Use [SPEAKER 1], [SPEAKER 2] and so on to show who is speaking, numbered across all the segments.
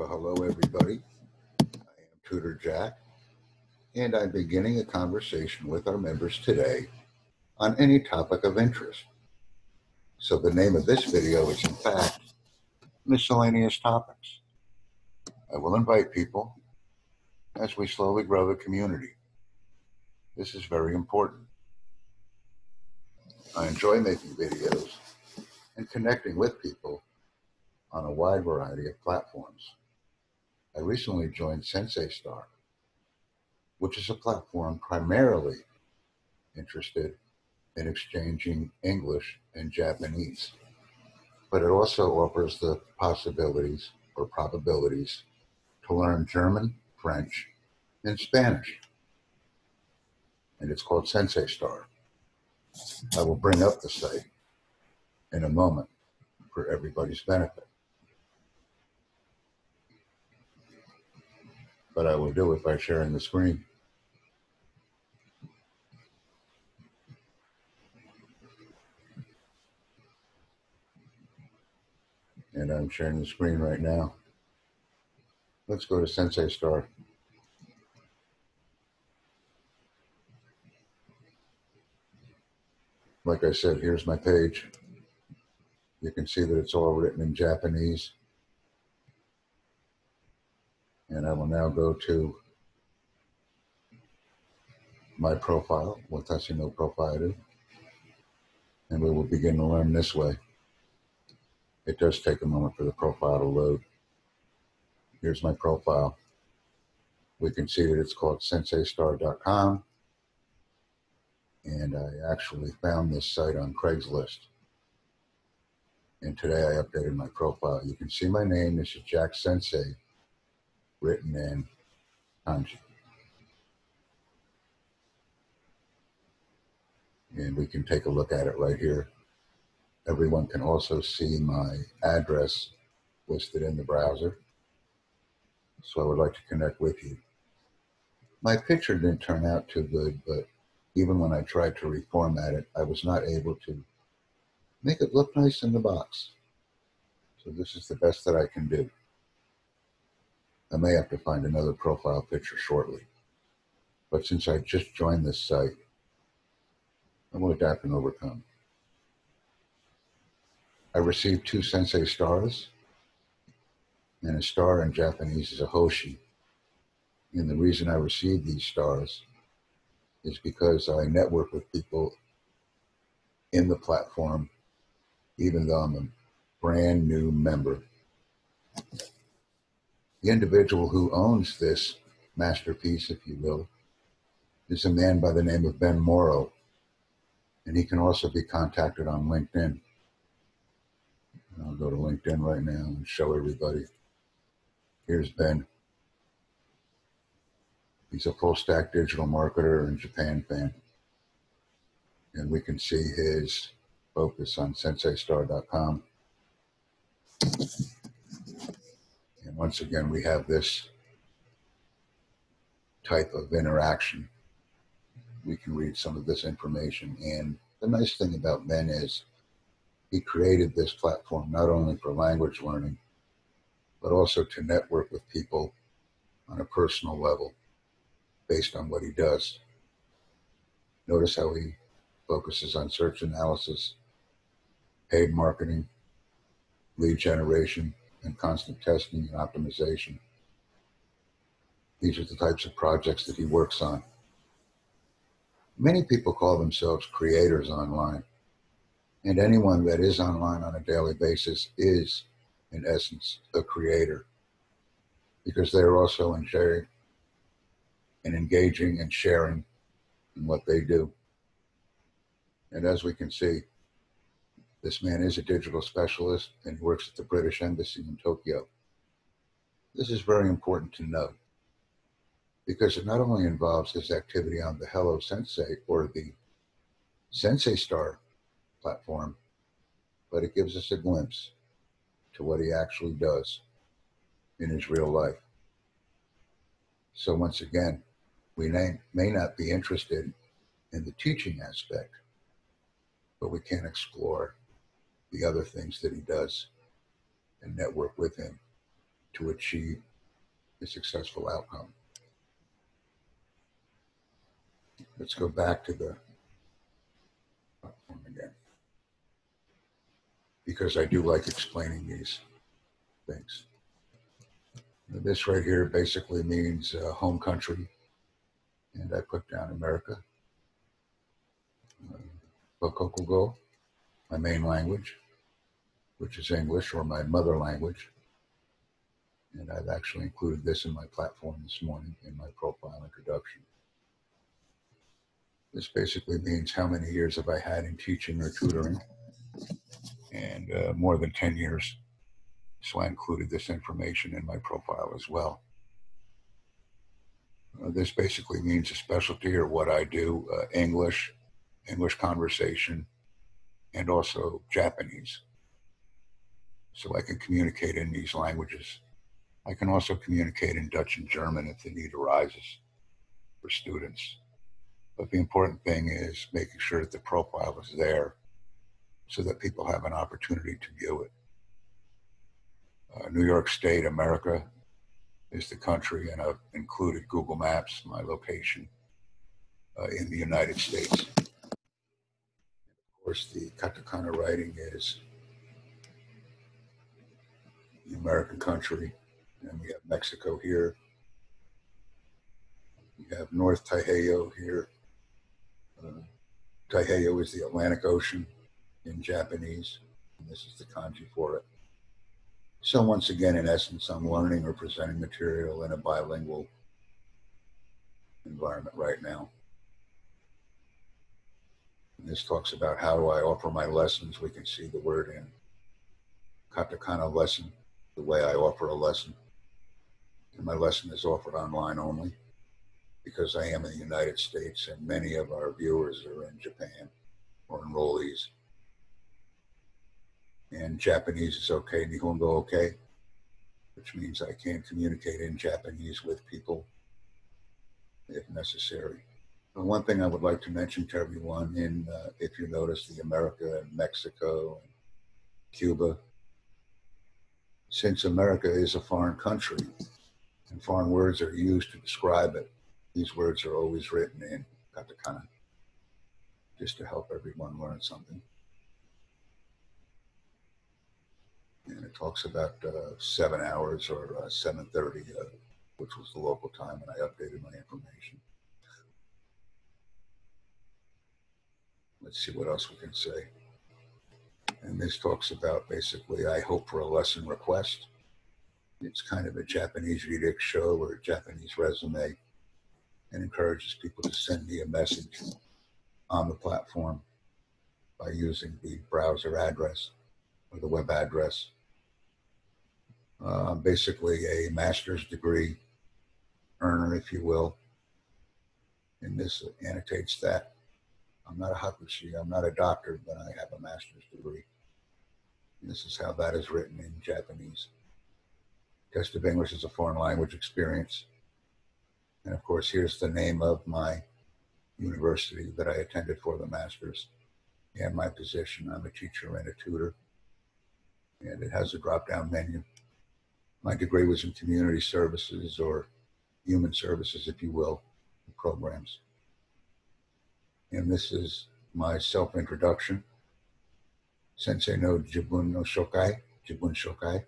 [SPEAKER 1] Well, hello, everybody. I am Tutor Jack, and I'm beginning a conversation with our members today on any topic of interest. So, the name of this video is, in fact, Miscellaneous Topics. I will invite people as we slowly grow the community. This is very important. I enjoy making videos and connecting with people on a wide variety of platforms. I recently joined Sensei Star, which is a platform primarily interested in exchanging English and Japanese, but it also offers the possibilities or probabilities to learn German, French, and Spanish. And it's called Sensei Star. I will bring up the site in a moment for everybody's benefit. But I will do it by sharing the screen. And I'm sharing the screen right now. Let's go to Sensei Star. Like I said, here's my page. You can see that it's all written in Japanese. And I will now go to my profile, Watashi no Profile, and we will begin to learn this way. It does take a moment for the profile to load. Here's my profile. We can see that it's called senseistar.com. And I actually found this site on Craigslist. And today I updated my profile. You can see my name. This is Jack Sensei, written in kanji. And we can take a look at it right here. Everyone can also see my address listed in the browser. So I would like to connect with you. My picture didn't turn out too good, but even when I tried to reformat it, I was not able to make it look nice in the box. So this is the best that I can do. I may have to find another profile picture shortly. But since I just joined this site, I will adapt and overcome. I received two Sensei stars, and a star in Japanese is a Hoshi. And the reason I received these stars is because I network with people in the platform, even though I'm a brand new member. The individual who owns this masterpiece, if you will, is a man by the name of Ben Morrow, and he can also be contacted on LinkedIn. I'll go to LinkedIn right now and show everybody. Here's Ben. He's a full stack digital marketer and Japan fan. And we can see his focus on senseistar.com. And once again, we have this type of interaction. We can read some of this information. And the nice thing about Ben is he created this platform not only for language learning, but also to network with people on a personal level based on what he does. Notice how he focuses on search analysis, paid marketing, lead generation, and constant testing and optimization. These are the types of projects that he works on. Many people call themselves creators online, and anyone that is online on a daily basis is, in essence, a creator because they're also enjoying and engaging and sharing in what they do. And as we can see, this man is a digital specialist and works at the British Embassy in Tokyo. This is very important to note because it not only involves his activity on the Hello Sensei or the Sensei Star platform, but it gives us a glimpse to what he actually does in his real life. So once again, we may, may not be interested in the teaching aspect, but we can explore the other things that he does and network with him to achieve a successful outcome. Let's go back to the platform again. Because I do like explaining these things. This right here basically means uh, home country. And I put down America. Uh, my main language, which is English or my mother language. And I've actually included this in my platform this morning in my profile introduction. This basically means how many years have I had in teaching or tutoring, and uh, more than 10 years. So I included this information in my profile as well. Uh, this basically means a specialty or what I do uh, English, English conversation, and also Japanese. So I can communicate in these languages. I can also communicate in Dutch and German if the need arises for students. But the important thing is making sure that the profile is there so that people have an opportunity to view it. Uh, New York State, America is the country, and I've included Google Maps, my location uh, in the United States. Of course, the katakana writing is the American country, and we have Mexico here. We have North Taiheiyo here. Uh, is the Atlantic Ocean in Japanese, and this is the kanji for it. So once again, in essence, I'm learning or presenting material in a bilingual environment right now. And this talks about how do I offer my lessons. We can see the word in katakana lesson, the way I offer a lesson. And my lesson is offered online only because I am in the United States and many of our viewers are in Japan or enrollees and Japanese is okay, Nihongo okay, which means I can communicate in Japanese with people if necessary. And one thing I would like to mention to everyone, in uh, if you notice the America and Mexico and Cuba, since America is a foreign country and foreign words are used to describe it, these words are always written in just to help everyone learn something. and it talks about uh, seven hours or uh, 7.30, uh, which was the local time, and I updated my information. Let's see what else we can say. And this talks about basically, I hope for a lesson request. It's kind of a Japanese rirekisho or a Japanese resume and encourages people to send me a message on the platform by using the browser address or the web address uh, basically a master's degree earner, if you will. And this annotates that. I'm not a hakushi, I'm not a doctor, but I have a master's degree. And this is how that is written in Japanese. Test of English is a foreign language experience. And of course, here's the name of my university that I attended for the master's and my position. I'm a teacher and a tutor. And it has a drop down menu my degree was in community services or human services, if you will, programs. And this is my self introduction. Sensei no Jibun no Shokai, Jibun Shokai.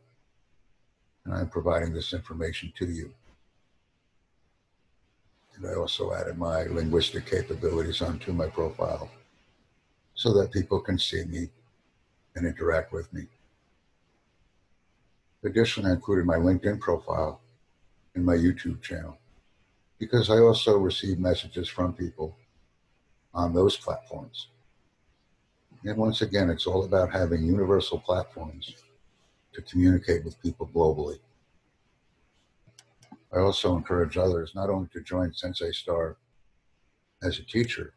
[SPEAKER 1] And I'm providing this information to you. And I also added my linguistic capabilities onto my profile so that people can see me and interact with me. Additionally, I included my LinkedIn profile and my YouTube channel because I also receive messages from people on those platforms. And once again, it's all about having universal platforms to communicate with people globally. I also encourage others not only to join Sensei Star as a teacher,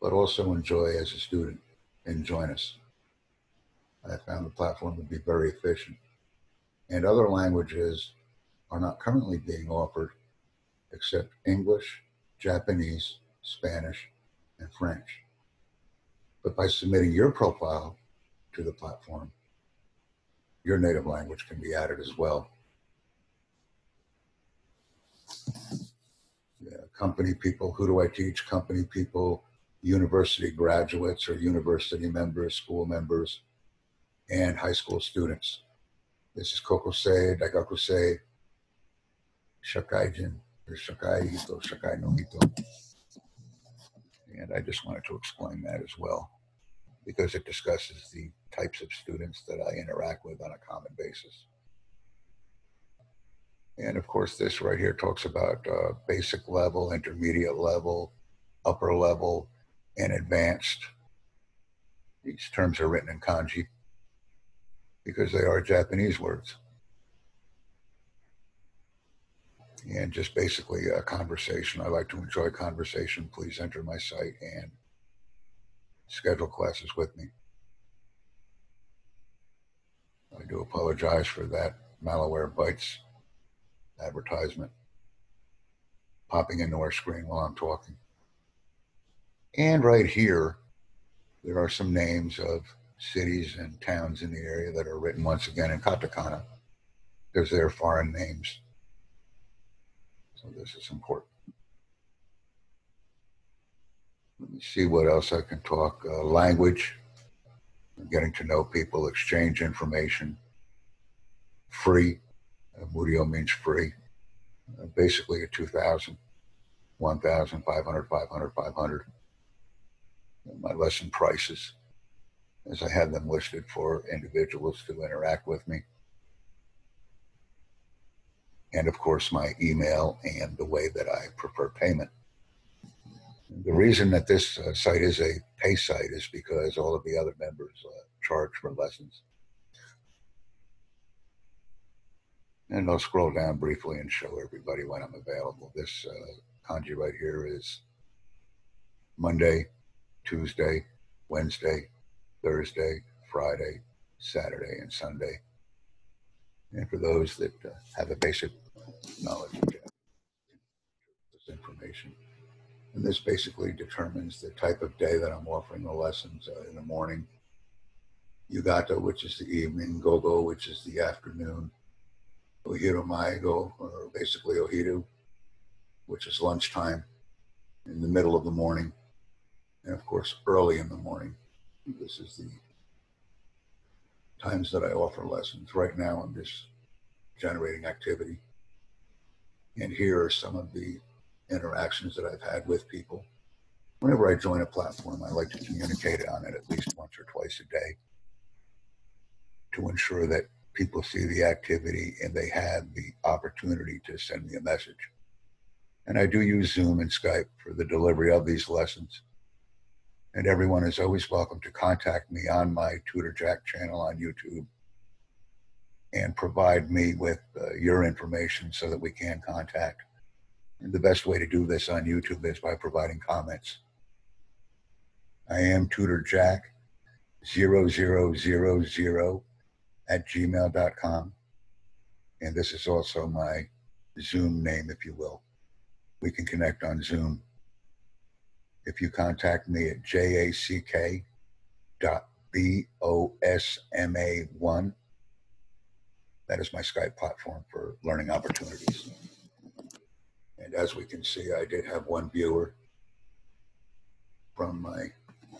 [SPEAKER 1] but also enjoy as a student and join us. I found the platform to be very efficient. And other languages are not currently being offered except English, Japanese, Spanish, and French. But by submitting your profile to the platform, your native language can be added as well. Yeah, company people, who do I teach? Company people, university graduates or university members, school members, and high school students. This is Kokosei, Daigakusei, Shakaijin, or Shakai Hito, Shakai no Hito. And I just wanted to explain that as well because it discusses the types of students that I interact with on a common basis. And of course, this right here talks about uh, basic level, intermediate level, upper level, and advanced. These terms are written in kanji because they are Japanese words. And just basically a conversation. I like to enjoy conversation. Please enter my site and schedule classes with me. I do apologize for that Malwarebytes advertisement popping into our screen while I'm talking. And right here, there are some names of cities and towns in the area that are written once again in katakana because they're foreign names. So this is important. Let me see what else I can talk. Uh, language, getting to know people, exchange information, free. Uh, Muryo means free. Uh, basically a 2,000, 1,000, 500, 500, 500. And my lesson prices as I have them listed for individuals to interact with me. And of course, my email and the way that I prefer payment. The reason that this uh, site is a pay site is because all of the other members uh, charge for lessons. And I'll scroll down briefly and show everybody when I'm available. This uh, kanji right here is Monday, Tuesday, Wednesday, Thursday, Friday, Saturday, and Sunday. And for those that uh, have a basic knowledge of this information. And this basically determines the type of day that I'm offering the lessons uh, in the morning. Yugata, which is the evening, Gogo, which is the afternoon, Ohiru Maigo, or basically Ohiru, which is lunchtime, in the middle of the morning, and of course, early in the morning. This is the times that I offer lessons. Right now, I'm just generating activity. And here are some of the interactions that I've had with people. Whenever I join a platform, I like to communicate on it at least once or twice a day to ensure that people see the activity and they have the opportunity to send me a message. And I do use Zoom and Skype for the delivery of these lessons. And everyone is always welcome to contact me on my Tutor Jack channel on YouTube and provide me with uh, your information so that we can contact. And the best way to do this on YouTube is by providing comments. I am Tutor Jack 0000 at gmail.com. And this is also my Zoom name, if you will. We can connect on Zoom. If you contact me at jack dot bosma1 that is my Skype platform for learning opportunities. And as we can see, I did have one viewer from my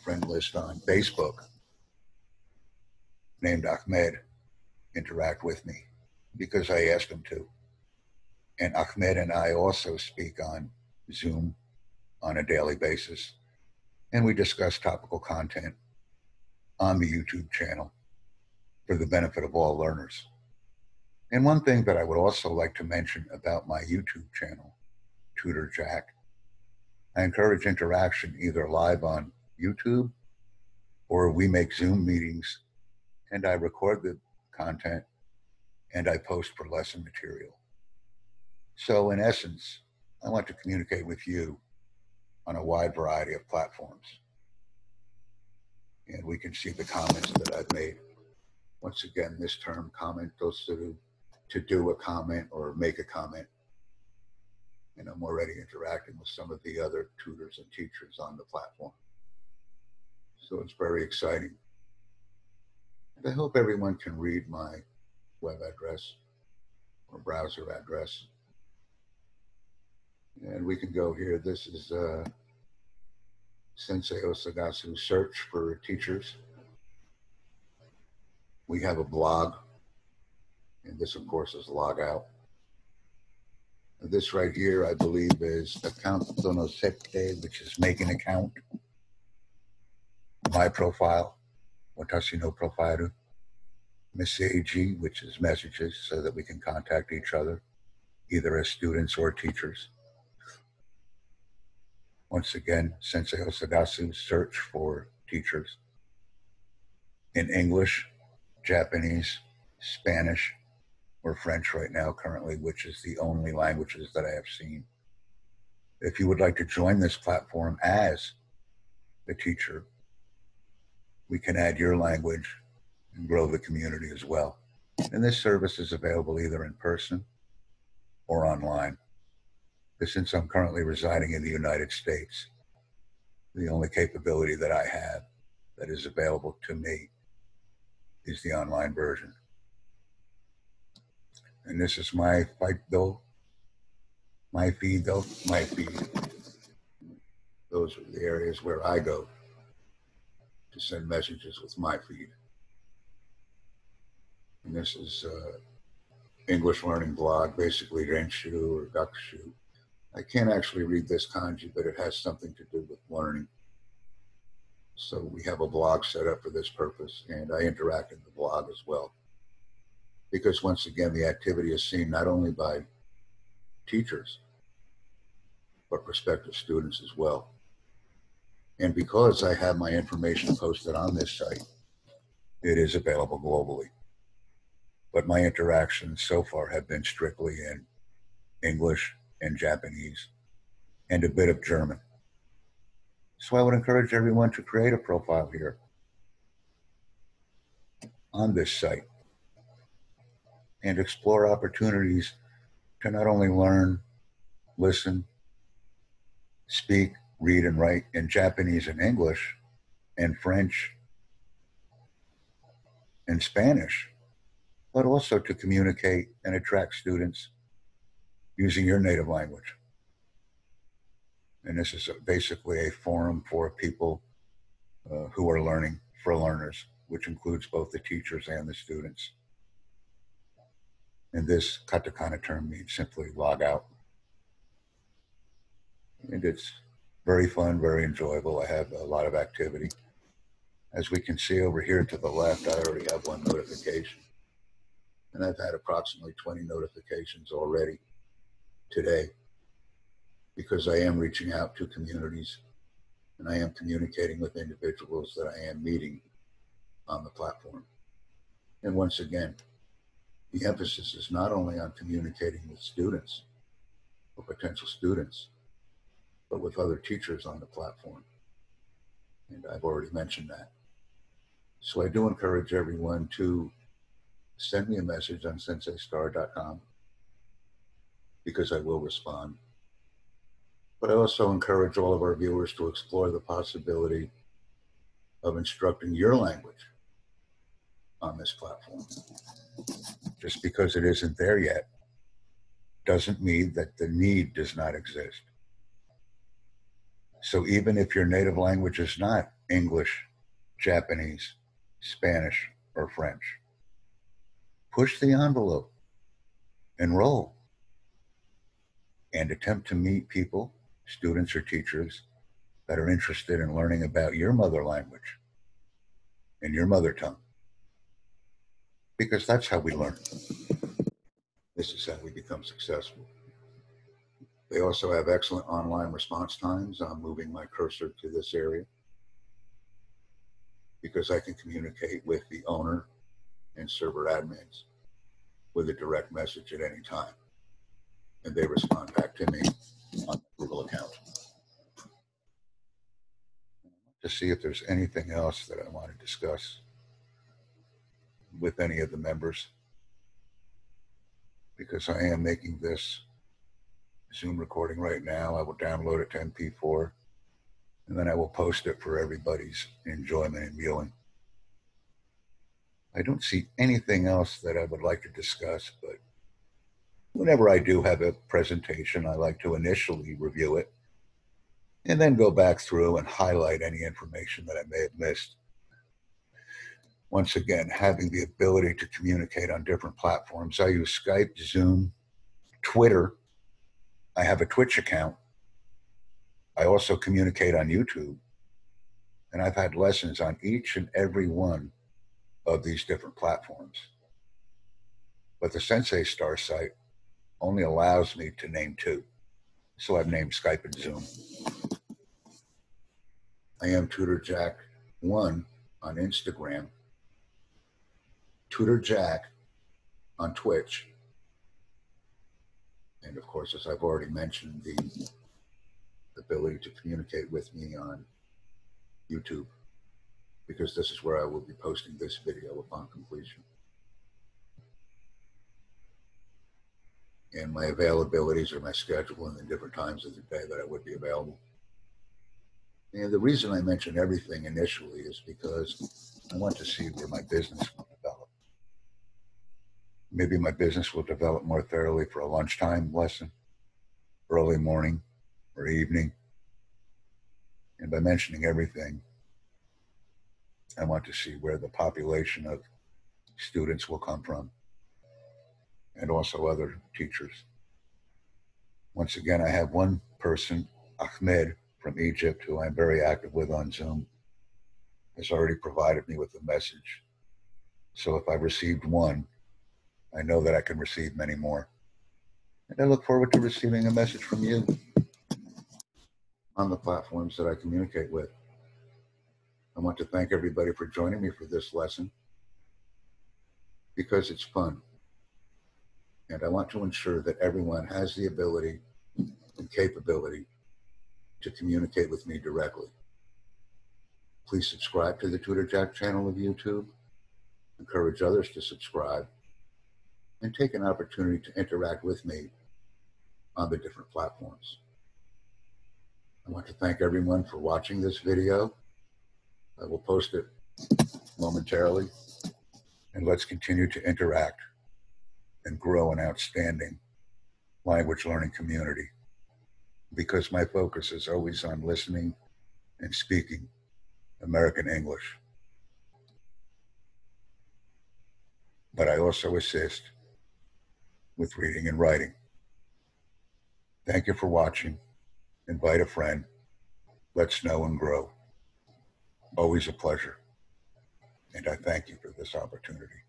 [SPEAKER 1] friend list on Facebook named Ahmed interact with me because I asked him to. And Ahmed and I also speak on Zoom on a daily basis. And we discuss topical content on the YouTube channel for the benefit of all learners. And one thing that I would also like to mention about my YouTube channel, Tutor Jack, I encourage interaction either live on YouTube or we make Zoom meetings and I record the content and I post for lesson material. So, in essence, I want to communicate with you on a wide variety of platforms. And we can see the comments that I've made. Once again, this term comment goes through to do a comment or make a comment. And I'm already interacting with some of the other tutors and teachers on the platform. So it's very exciting. And I hope everyone can read my web address or browser address. And we can go here. This is uh, Sensei Osagasu search for teachers. We have a blog, and this, of course, is log out. This right here, I believe, is account donosete, which is make an account. My profile, watashi no profile. Message, which is messages, so that we can contact each other, either as students or teachers. Once again, Sensei Osagasu search for teachers in English, Japanese, Spanish, or French right now, currently, which is the only languages that I have seen. If you would like to join this platform as a teacher, we can add your language and grow the community as well. And this service is available either in person or online. Since I'm currently residing in the United States, the only capability that I have that is available to me is the online version. And this is my fight though, my feed though, my feed. Those are the areas where I go to send messages with my feed. And this is uh, English learning blog, basically Renshu or Gakushu. I can't actually read this kanji, but it has something to do with learning. So we have a blog set up for this purpose, and I interact in the blog as well. Because once again, the activity is seen not only by teachers, but prospective students as well. And because I have my information posted on this site, it is available globally but my interactions so far have been strictly in English and Japanese and a bit of German. So I would encourage everyone to create a profile here on this site and explore opportunities to not only learn, listen, speak, read, and write in Japanese and English and French and Spanish but also to communicate and attract students using your native language. And this is basically a forum for people uh, who are learning for learners, which includes both the teachers and the students. And this katakana term means simply log out. And it's very fun, very enjoyable. I have a lot of activity. As we can see over here to the left, I already have one notification. And I've had approximately 20 notifications already today because I am reaching out to communities and I am communicating with individuals that I am meeting on the platform. And once again, the emphasis is not only on communicating with students or potential students, but with other teachers on the platform. And I've already mentioned that. So I do encourage everyone to send me a message on senseistar.com because I will respond. But I also encourage all of our viewers to explore the possibility of instructing your language on this platform. Just because it isn't there yet doesn't mean that the need does not exist. So even if your native language is not English, Japanese, Spanish, or French, push the envelope, enroll, and attempt to meet people, students or teachers, that are interested in learning about your mother language and your mother tongue. Because that's how we learn. This is how we become successful. They also have excellent online response times. I'm moving my cursor to this area because I can communicate with the owner and server admins with a direct message at any time. And they respond back to me on the Google account. To see if there's anything else that I want to discuss with any of the members. Because I am making this Zoom recording right now. I will download it to MP4 and then I will post it for everybody's enjoyment and viewing. I don't see anything else that I would like to discuss, but whenever I do have a presentation, I like to initially review it and then go back through and highlight any information that I may have missed. Once again, having the ability to communicate on different platforms. I use Skype, Zoom, Twitter. I have a Twitch account. I also communicate on YouTube. And I've had lessons on each and every one of these different platforms. But the Sensei Star site only allows me to name two. So I've named Skype and Zoom. I am Tutor Jack one on Instagram, Tutor Jack on Twitch, and of course, as I've already mentioned, the ability to communicate with me on YouTube, because this is where I will be posting this video upon completion. And my availabilities or my schedule and the different times of the day that I would be available. And the reason I mentioned everything initially is because I want to see where my business will develop. Maybe my business will develop more thoroughly for a lunchtime lesson, early morning or evening. And by mentioning everything, I want to see where the population of students will come from and also other teachers. Once again, I have one person, Ahmed, from Egypt, who I'm very active with on Zoom, has already provided me with a message. So if I've received one, I know that I can receive many more. And I look forward to receiving a message from you on the platforms that I communicate with. I want to thank everybody for joining me for this lesson because it's fun. And I want to ensure that everyone has the ability and capability to communicate with me directly. Please subscribe to the Tutor Jack channel of YouTube. Encourage others to subscribe and take an opportunity to interact with me on the different platforms. I want to thank everyone for watching this video. I will post it momentarily. And let's continue to interact and grow an outstanding language learning community because my focus is always on listening and speaking American English. But I also assist with reading and writing. Thank you for watching. Invite a friend. Let's know and grow. Always a pleasure. And I thank you for this opportunity.